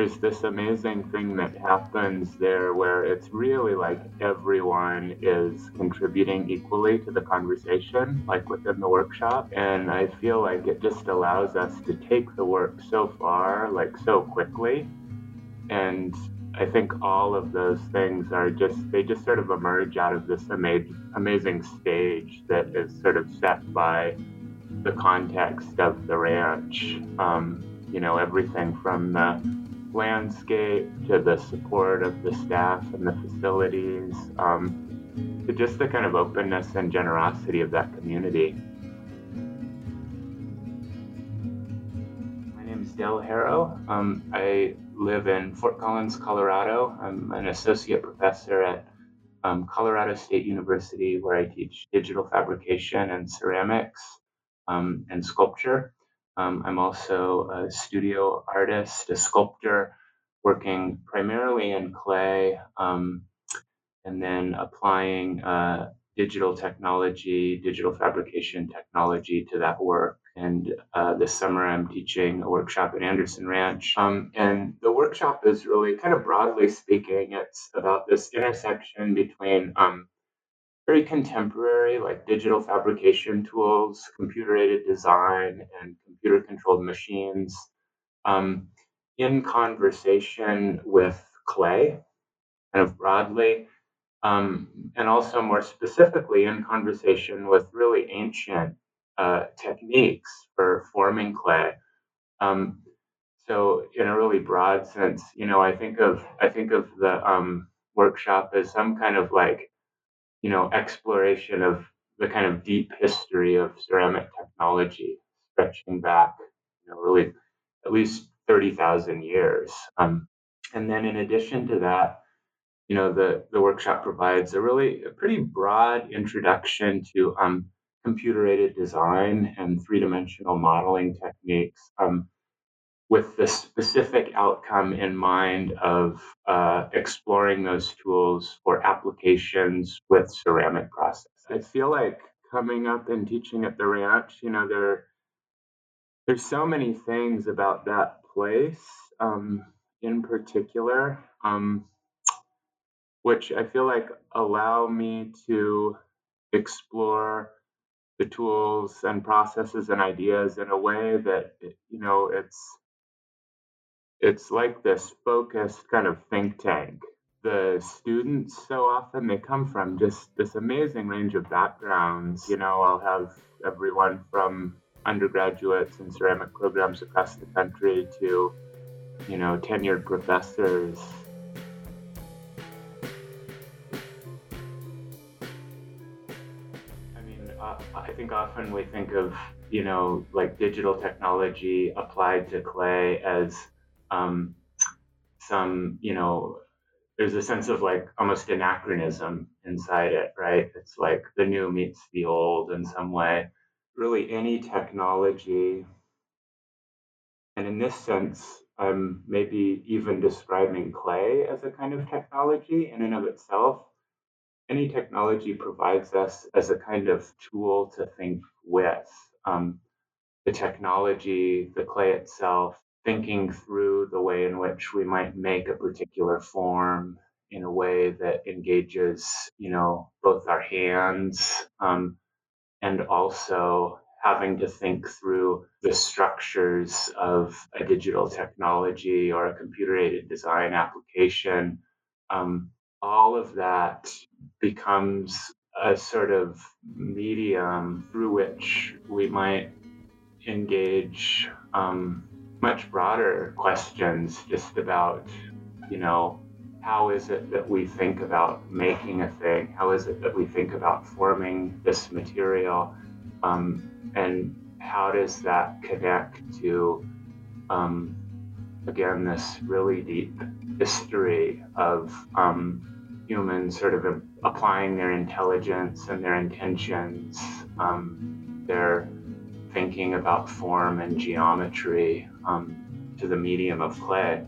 there's this amazing thing that happens there where it's really like everyone is contributing equally to the conversation, like within the workshop. And I feel like it just allows us to take the work so far, like so quickly. And I think all of those things are just, they just sort of emerge out of this amazing, amazing stage that is sort of set by the context of the ranch. Um, you know, everything from the landscape to the support of the staff and the facilities um, to just the kind of openness and generosity of that community. My name is Del Harrow. Um, I live in Fort Collins, Colorado. I'm an associate professor at um, Colorado State University, where I teach digital fabrication and ceramics um, and sculpture. Um, I'm also a studio artist, a sculptor, working primarily in clay, um, and then applying uh, digital technology, digital fabrication technology to that work. And uh, this summer, I'm teaching a workshop at Anderson Ranch. Um, and the workshop is really kind of broadly speaking, it's about this intersection between um, very contemporary, like digital fabrication tools, computer aided design, and computer controlled machines um, in conversation with clay, kind of broadly, um, and also more specifically in conversation with really ancient uh, techniques for forming clay. Um, so, in a really broad sense, you know, I think of I think of the um, workshop as some kind of like you know, exploration of the kind of deep history of ceramic technology, stretching back, you know, really at least 30,000 years. Um, and then in addition to that, you know, the, the workshop provides a really a pretty broad introduction to um, computer aided design and three dimensional modeling techniques. Um, with the specific outcome in mind of uh, exploring those tools for applications with ceramic process. I feel like coming up and teaching at the ranch, you know, there there's so many things about that place um, in particular, um, which I feel like allow me to explore the tools and processes and ideas in a way that you know it's it's like this focused kind of think tank. The students so often they come from just this amazing range of backgrounds. You know, I'll have everyone from undergraduates in ceramic programs across the country to, you know, tenured professors. I mean, uh, I think often we think of, you know, like digital technology applied to clay as um, some, you know, there's a sense of like almost anachronism inside it, right? It's like the new meets the old in some way. Really, any technology, and in this sense, I'm maybe even describing clay as a kind of technology in and of itself. Any technology provides us as a kind of tool to think with. Um, the technology, the clay itself, thinking through the way in which we might make a particular form in a way that engages, you know, both our hands um, and also having to think through the structures of a digital technology or a computer aided design application. Um, all of that becomes a sort of medium through which we might engage um, much broader questions just about, you know, how is it that we think about making a thing? How is it that we think about forming this material? Um, and how does that connect to, um, again, this really deep history of um, humans sort of applying their intelligence and their intentions, um, their thinking about form and geometry um, to the medium of clay.